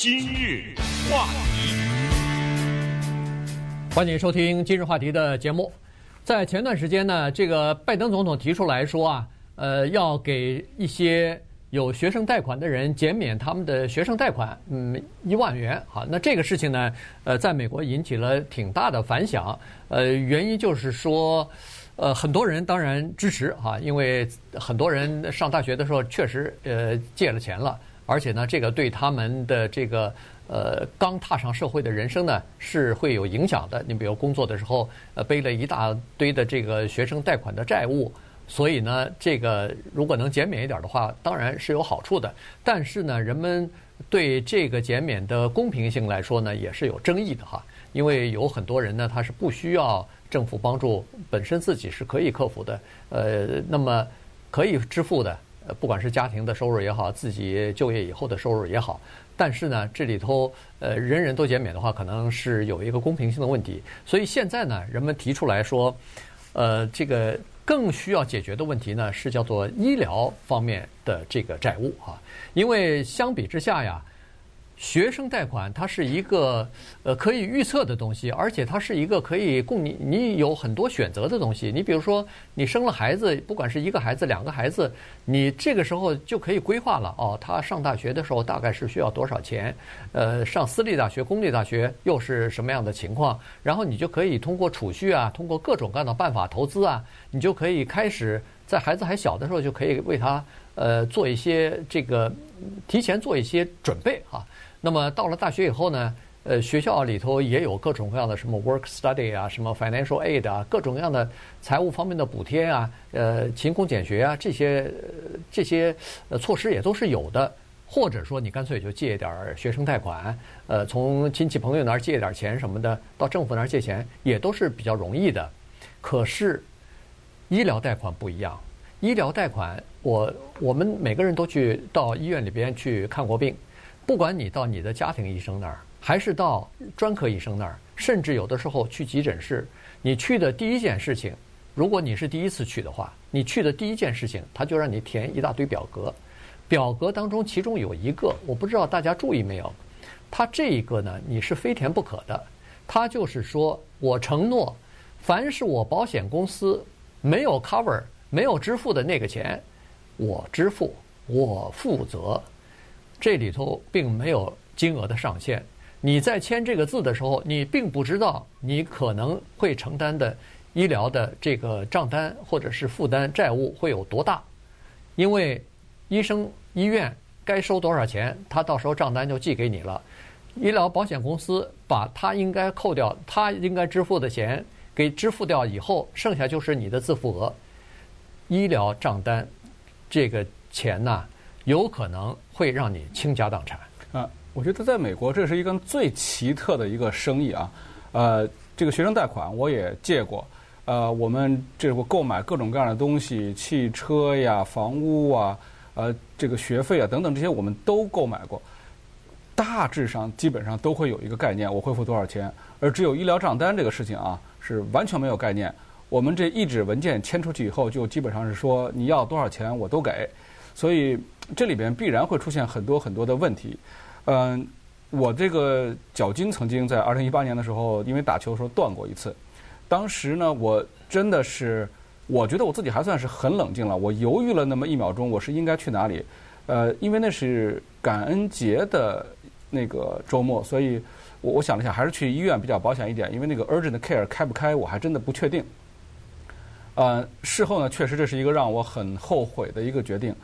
今日话题，欢迎收听今日话题的节目。在前段时间呢，这个拜登总统提出来说啊，呃，要给一些有学生贷款的人减免他们的学生贷款，嗯，一万元。好，那这个事情呢，呃，在美国引起了挺大的反响。呃，原因就是说，呃，很多人当然支持哈，因为很多人上大学的时候确实呃借了钱了。而且呢，这个对他们的这个呃刚踏上社会的人生呢是会有影响的。你比如工作的时候，呃背了一大堆的这个学生贷款的债务，所以呢，这个如果能减免一点的话，当然是有好处的。但是呢，人们对这个减免的公平性来说呢，也是有争议的哈。因为有很多人呢，他是不需要政府帮助，本身自己是可以克服的，呃，那么可以支付的。不管是家庭的收入也好，自己就业以后的收入也好，但是呢，这里头呃人人都减免的话，可能是有一个公平性的问题。所以现在呢，人们提出来说，呃，这个更需要解决的问题呢，是叫做医疗方面的这个债务啊，因为相比之下呀。学生贷款它是一个呃可以预测的东西，而且它是一个可以供你你有很多选择的东西。你比如说，你生了孩子，不管是一个孩子、两个孩子，你这个时候就可以规划了哦。他上大学的时候大概是需要多少钱？呃，上私立大学、公立大学又是什么样的情况？然后你就可以通过储蓄啊，通过各种各样的办法投资啊，你就可以开始在孩子还小的时候就可以为他呃做一些这个提前做一些准备哈。那么到了大学以后呢，呃，学校里头也有各种各样的什么 work study 啊，什么 financial aid 啊，各种各样的财务方面的补贴啊，呃，勤工俭学啊，这些这些措施也都是有的。或者说你干脆就借一点学生贷款，呃，从亲戚朋友那儿借一点钱什么的，到政府那儿借钱也都是比较容易的。可是医疗贷款不一样，医疗贷款我我们每个人都去到医院里边去看过病。不管你到你的家庭医生那儿，还是到专科医生那儿，甚至有的时候去急诊室，你去的第一件事情，如果你是第一次去的话，你去的第一件事情，他就让你填一大堆表格。表格当中，其中有一个，我不知道大家注意没有，他这一个呢，你是非填不可的。他就是说我承诺，凡是我保险公司没有 cover、没有支付的那个钱，我支付，我负责。这里头并没有金额的上限。你在签这个字的时候，你并不知道你可能会承担的医疗的这个账单或者是负担债务会有多大，因为医生医院该收多少钱，他到时候账单就寄给你了。医疗保险公司把他应该扣掉、他应该支付的钱给支付掉以后，剩下就是你的自付额。医疗账单这个钱呐。有可能会让你倾家荡产啊！我觉得在美国这是一个最奇特的一个生意啊。呃，这个学生贷款我也借过，呃，我们这个购买各种各样的东西，汽车呀、房屋啊、呃，这个学费啊等等这些我们都购买过。大致上基本上都会有一个概念，我会付多少钱。而只有医疗账单这个事情啊，是完全没有概念。我们这一纸文件签出去以后，就基本上是说你要多少钱我都给，所以。这里边必然会出现很多很多的问题，嗯，我这个脚筋曾经在二零一八年的时候，因为打球的时候断过一次，当时呢，我真的是，我觉得我自己还算是很冷静了，我犹豫了那么一秒钟，我是应该去哪里？呃，因为那是感恩节的那个周末，所以我我想了想，还是去医院比较保险一点，因为那个 urgent care 开不开，我还真的不确定。呃，事后呢，确实这是一个让我很后悔的一个决定。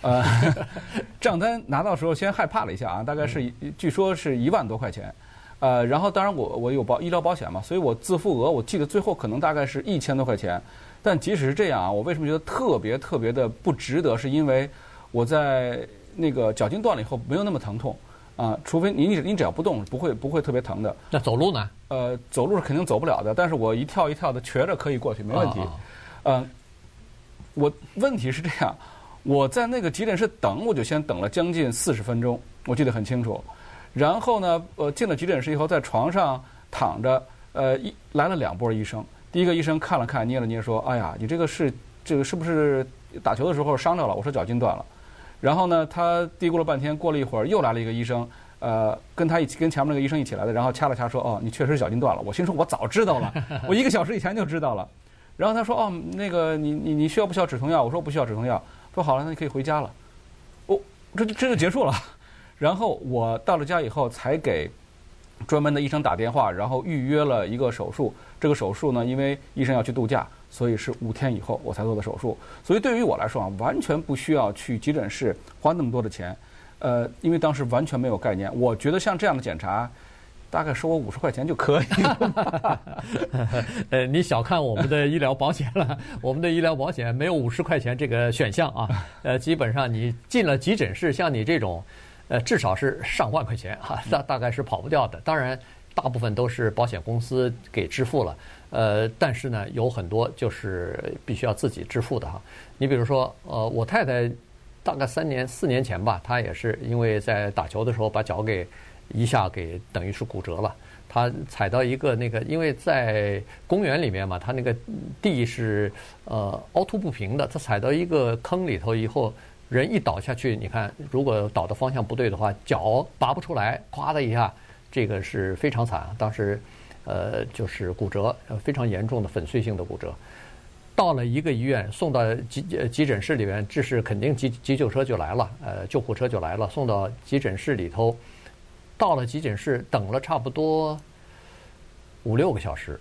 呃，账单拿到时候先害怕了一下啊，大概是据说是一万多块钱。呃，然后当然我我有保医疗保险嘛，所以我自付额我记得最后可能大概是一千多块钱。但即使是这样啊，我为什么觉得特别特别的不值得？是因为我在那个脚筋断了以后没有那么疼痛啊，除非你你你只要不动，不会不会特别疼的。那走路呢？呃，走路是肯定走不了的，但是我一跳一跳的瘸着可以过去，没问题。嗯，我问题是这样，我在那个急诊室等，我就先等了将近四十分钟，我记得很清楚。然后呢，呃，进了急诊室以后，在床上躺着，呃，一来了两波医生。第一个医生看了看，捏了捏，说：“哎呀，你这个是这个是不是打球的时候伤着了？”我说：“脚筋断了。”然后呢，他嘀咕了半天，过了一会儿，又来了一个医生，呃，跟他一起跟前面那个医生一起来的，然后掐了掐说，哦，你确实是脚筋断了。我心说，我早知道了，我一个小时以前就知道了。然后他说，哦，那个你你你需要不需要止痛药？我说不需要止痛药。说好了，那你可以回家了。哦，这就这就结束了。然后我到了家以后，才给专门的医生打电话，然后预约了一个手术。这个手术呢，因为医生要去度假，所以是五天以后我才做的手术。所以对于我来说啊，完全不需要去急诊室花那么多的钱。呃，因为当时完全没有概念，我觉得像这样的检查，大概收我五十块钱就可以了。呃，你小看我们的医疗保险了，我们的医疗保险没有五十块钱这个选项啊。呃，基本上你进了急诊室，像你这种，呃，至少是上万块钱哈，大大概是跑不掉的。当然，大部分都是保险公司给支付了。呃，但是呢，有很多就是必须要自己支付的哈。你比如说，呃，我太太。大概三年四年前吧，她也是因为在打球的时候把脚给一下给等于是骨折了。他踩到一个那个，因为在公园里面嘛，他那个地是呃凹凸不平的，他踩到一个坑里头以后，人一倒下去，你看如果倒的方向不对的话，脚拔不出来，咵的一下，这个是非常惨。当时呃就是骨折，非常严重的粉碎性的骨折。到了一个医院，送到急急诊室里面，这是肯定急急救车就来了，呃，救护车就来了，送到急诊室里头。到了急诊室，等了差不多五六个小时。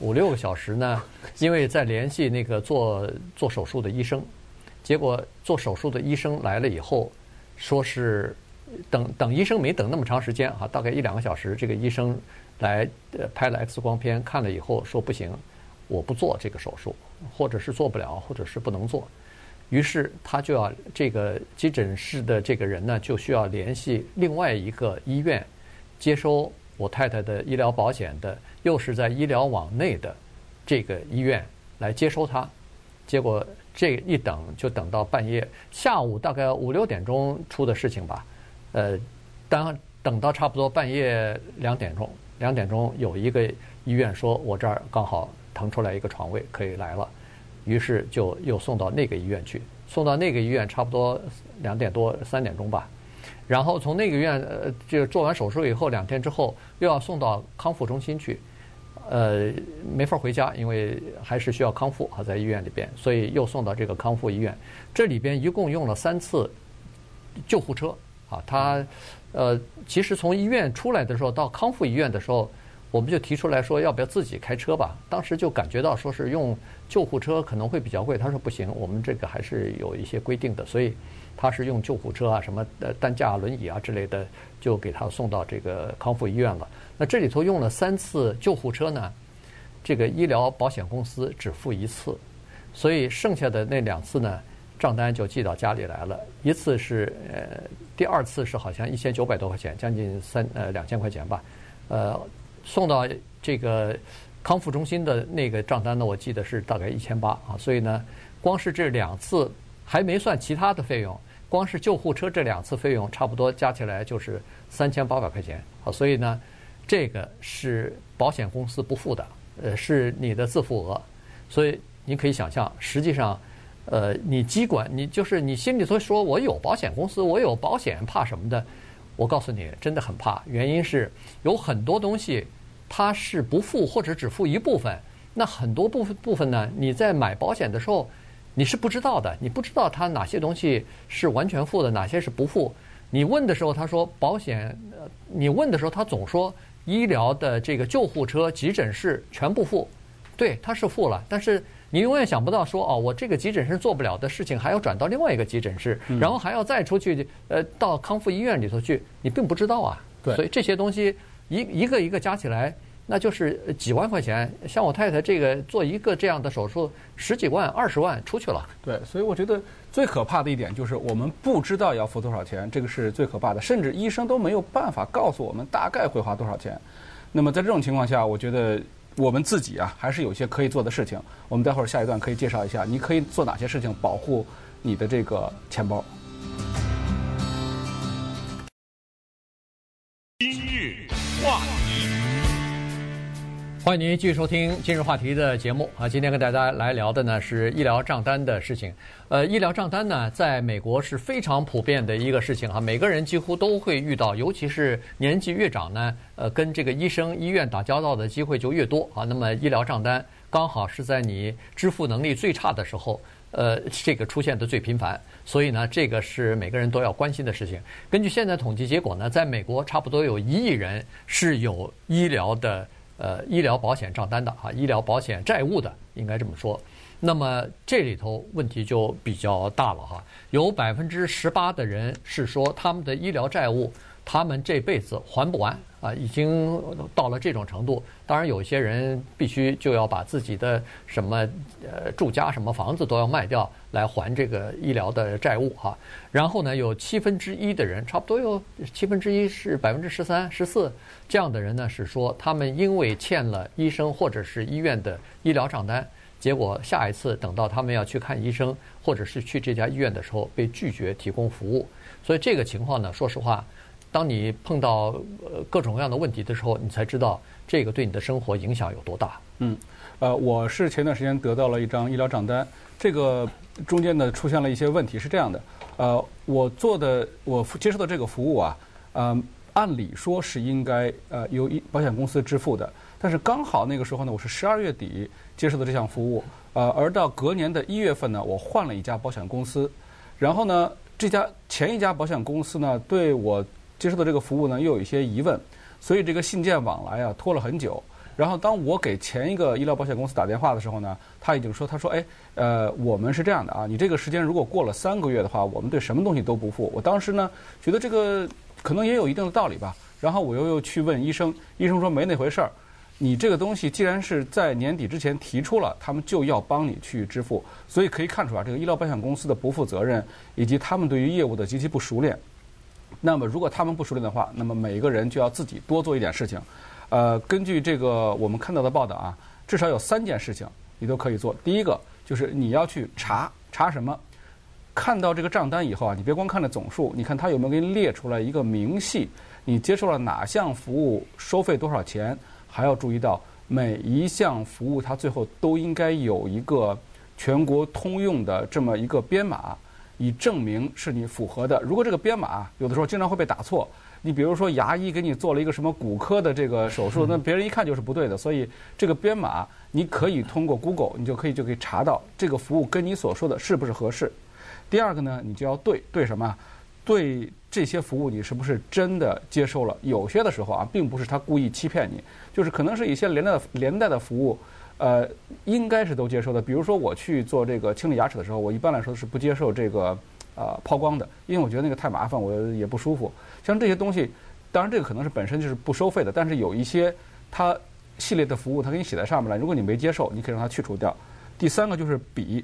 五六个小时呢，因为在联系那个做做手术的医生，结果做手术的医生来了以后，说是等等医生没等那么长时间啊，大概一两个小时，这个医生来呃拍了 X 光片，看了以后说不行，我不做这个手术。或者是做不了，或者是不能做，于是他就要这个急诊室的这个人呢，就需要联系另外一个医院，接收我太太的医疗保险的，又是在医疗网内的这个医院来接收他。结果这一等就等到半夜，下午大概五六点钟出的事情吧。呃，当等到差不多半夜两点钟，两点钟有一个医院说，我这儿刚好。腾出来一个床位可以来了，于是就又送到那个医院去，送到那个医院差不多两点多三点钟吧，然后从那个医院呃就做完手术以后两天之后又要送到康复中心去，呃没法回家，因为还是需要康复啊在医院里边，所以又送到这个康复医院，这里边一共用了三次救护车啊，他呃其实从医院出来的时候到康复医院的时候。我们就提出来说，要不要自己开车吧？当时就感觉到说是用救护车可能会比较贵。他说不行，我们这个还是有一些规定的，所以他是用救护车啊，什么呃担架轮椅啊之类的，就给他送到这个康复医院了。那这里头用了三次救护车呢，这个医疗保险公司只付一次，所以剩下的那两次呢，账单就寄到家里来了。一次是呃，第二次是好像一千九百多块钱，将近三呃两千块钱吧，呃。送到这个康复中心的那个账单呢，我记得是大概一千八啊，所以呢，光是这两次还没算其他的费用，光是救护车这两次费用，差不多加起来就是三千八百块钱啊，所以呢，这个是保险公司不付的，呃，是你的自付额，所以你可以想象，实际上，呃，你机管你就是你心里头说我有保险公司，我有保险，怕什么的？我告诉你，真的很怕，原因是有很多东西。它是不付或者只付一部分，那很多部分部分呢？你在买保险的时候，你是不知道的，你不知道它哪些东西是完全付的，哪些是不付。你问的时候，他说保险，你问的时候，他总说医疗的这个救护车、急诊室全部付，对，他是付了，但是你永远想不到说哦，我这个急诊室做不了的事情，还要转到另外一个急诊室，然后还要再出去，呃，到康复医院里头去，你并不知道啊。对，所以这些东西。一一个一个加起来，那就是几万块钱。像我太太这个做一个这样的手术，十几万、二十万出去了。对，所以我觉得最可怕的一点就是我们不知道要付多少钱，这个是最可怕的。甚至医生都没有办法告诉我们大概会花多少钱。那么在这种情况下，我觉得我们自己啊，还是有些可以做的事情。我们待会儿下一段可以介绍一下，你可以做哪些事情保护你的这个钱包。今日话欢迎您继续收听今日话题的节目啊！今天跟大家来聊的呢是医疗账单的事情。呃，医疗账单呢，在美国是非常普遍的一个事情哈，每个人几乎都会遇到，尤其是年纪越长呢，呃，跟这个医生、医院打交道的机会就越多啊。那么医疗账单刚好是在你支付能力最差的时候，呃，这个出现的最频繁，所以呢，这个是每个人都要关心的事情。根据现在统计结果呢，在美国差不多有一亿人是有医疗的。呃，医疗保险账单的啊，医疗保险债务的，应该这么说。那么这里头问题就比较大了哈，有百分之十八的人是说他们的医疗债务。他们这辈子还不完啊，已经到了这种程度。当然，有些人必须就要把自己的什么呃住家、什么房子都要卖掉来还这个医疗的债务哈。然后呢，有七分之一的人，差不多有七分之一是百分之十三、十四这样的人呢，是说他们因为欠了医生或者是医院的医疗账单，结果下一次等到他们要去看医生或者是去这家医院的时候，被拒绝提供服务。所以这个情况呢，说实话。当你碰到呃各种各样的问题的时候，你才知道这个对你的生活影响有多大。嗯，呃，我是前段时间得到了一张医疗账单，这个中间呢出现了一些问题，是这样的，呃，我做的我接受的这个服务啊，呃，按理说是应该呃由医保险公司支付的，但是刚好那个时候呢，我是十二月底接受的这项服务，呃，而到隔年的一月份呢，我换了一家保险公司，然后呢，这家前一家保险公司呢对我。接受的这个服务呢，又有一些疑问，所以这个信件往来啊拖了很久。然后当我给前一个医疗保险公司打电话的时候呢，他已经说，他说，哎，呃，我们是这样的啊，你这个时间如果过了三个月的话，我们对什么东西都不付。我当时呢，觉得这个可能也有一定的道理吧。然后我又又去问医生，医生说没那回事儿，你这个东西既然是在年底之前提出了，他们就要帮你去支付。所以可以看出来，这个医疗保险公司的不负责任，以及他们对于业务的极其不熟练。那么，如果他们不熟练的话，那么每一个人就要自己多做一点事情。呃，根据这个我们看到的报道啊，至少有三件事情你都可以做。第一个就是你要去查查什么？看到这个账单以后啊，你别光看着总数，你看他有没有给你列出来一个明细，你接受了哪项服务，收费多少钱？还要注意到每一项服务它最后都应该有一个全国通用的这么一个编码。以证明是你符合的。如果这个编码有的时候经常会被打错，你比如说牙医给你做了一个什么骨科的这个手术，那别人一看就是不对的。所以这个编码你可以通过 Google，你就可以就可以查到这个服务跟你所说的是不是合适。第二个呢，你就要对对什么？对这些服务你是不是真的接受了？有些的时候啊，并不是他故意欺骗你，就是可能是一些连带的连带的服务。呃，应该是都接受的。比如说，我去做这个清理牙齿的时候，我一般来说是不接受这个呃抛光的，因为我觉得那个太麻烦，我也不舒服。像这些东西，当然这个可能是本身就是不收费的，但是有一些它系列的服务，它给你写在上面了。如果你没接受，你可以让它去除掉。第三个就是笔，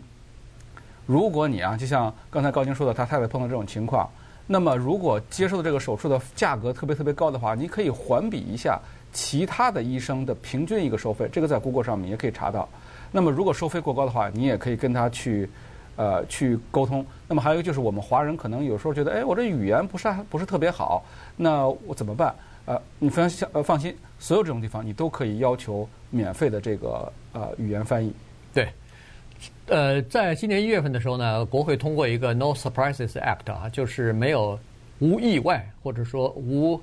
如果你啊，就像刚才高晶说的，他太太碰到这种情况，那么如果接受的这个手术的价格特别特别高的话，你可以环比一下。其他的医生的平均一个收费，这个在 Google 上面也可以查到。那么如果收费过高的话，你也可以跟他去，呃，去沟通。那么还有就是我们华人可能有时候觉得，哎，我这语言不是不是特别好，那我怎么办？呃，你放心，呃，放心，所有这种地方你都可以要求免费的这个呃语言翻译。对，呃，在今年一月份的时候呢，国会通过一个 No Surprises Act 啊，就是没有无意外或者说无。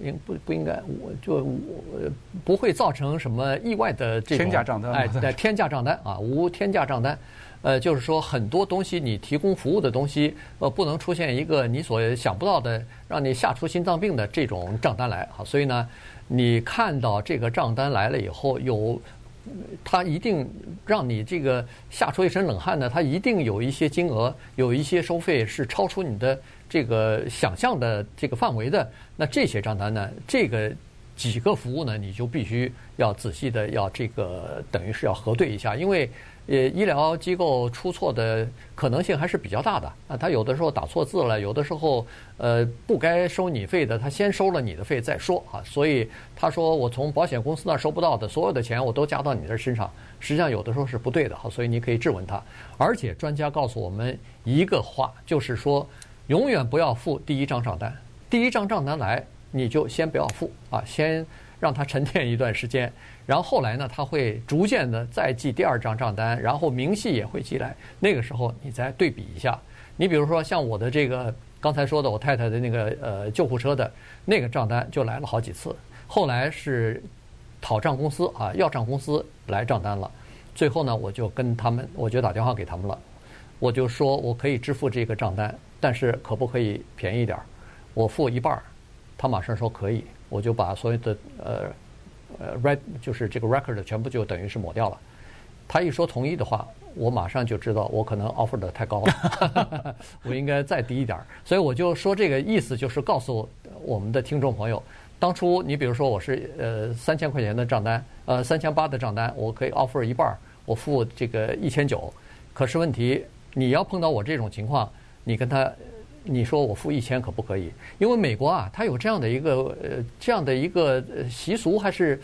应不不应该，我就我不会造成什么意外的这种天价账单，哎，对，天价账单啊，无天价账单，呃，就是说很多东西你提供服务的东西，呃，不能出现一个你所想不到的，让你吓出心脏病的这种账单来啊。所以呢，你看到这个账单来了以后，有，它一定让你这个吓出一身冷汗的，它一定有一些金额，有一些收费是超出你的。这个想象的这个范围的，那这些账单呢，这个几个服务呢，你就必须要仔细的要这个等于是要核对一下，因为呃医疗机构出错的可能性还是比较大的啊，他有的时候打错字了，有的时候呃不该收你费的，他先收了你的费再说啊，所以他说我从保险公司那收不到的所有的钱我都加到你的身上，实际上有的时候是不对的哈，所以你可以质问他，而且专家告诉我们一个话，就是说。永远不要付第一张账单，第一张账单来你就先不要付啊，先让它沉淀一段时间，然后后来呢，他会逐渐的再寄第二张账单，然后明细也会寄来。那个时候你再对比一下，你比如说像我的这个刚才说的我太太的那个呃救护车的那个账单就来了好几次，后来是讨账公司啊要账公司来账单了，最后呢我就跟他们我就打电话给他们了，我就说我可以支付这个账单，但是可不可以便宜点儿？我付一半儿，他马上说可以。我就把所有的呃呃 red 就是这个 record 全部就等于是抹掉了。他一说同意的话，我马上就知道我可能 offer 的太高了，我应该再低一点儿。所以我就说这个意思就是告诉我们的听众朋友，当初你比如说我是呃三千块钱的账单，呃三千八的账单，我可以 offer 一半，我付这个一千九。可是问题你要碰到我这种情况，你跟他。你说我付一千可不可以？因为美国啊，它有这样的一个呃这样的一个习俗，还是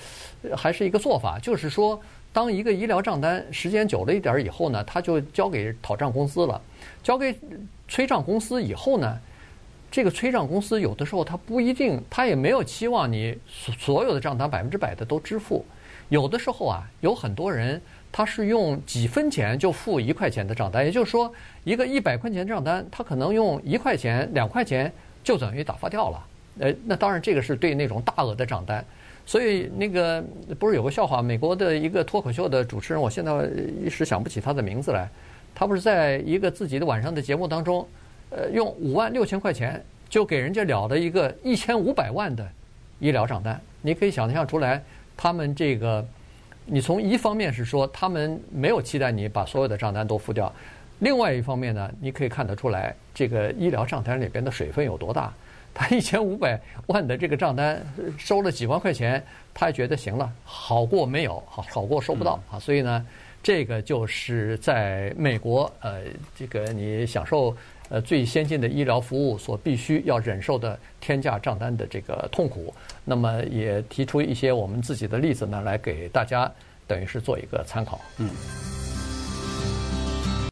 还是一个做法，就是说，当一个医疗账单时间久了一点以后呢，他就交给讨账公司了。交给催账公司以后呢，这个催账公司有的时候他不一定，他也没有期望你所所有的账单百分之百的都支付。有的时候啊，有很多人。他是用几分钱就付一块钱的账单，也就是说，一个一百块钱账单，他可能用一块钱、两块钱就等于打发掉了。呃，那当然这个是对那种大额的账单。所以那个不是有个笑话，美国的一个脱口秀的主持人，我现在一时想不起他的名字来。他不是在一个自己的晚上的节目当中，呃，用五万六千块钱就给人家了了一个一千五百万的医疗账单。你可以想象出来，他们这个。你从一方面是说他们没有期待你把所有的账单都付掉，另外一方面呢，你可以看得出来这个医疗账单里边的水分有多大。他一千五百万的这个账单收了几万块钱，他也觉得行了，好过没有，好好过收不到啊。所以呢，这个就是在美国呃，这个你享受。呃，最先进的医疗服务所必须要忍受的天价账单的这个痛苦，那么也提出一些我们自己的例子呢，来给大家等于是做一个参考。嗯。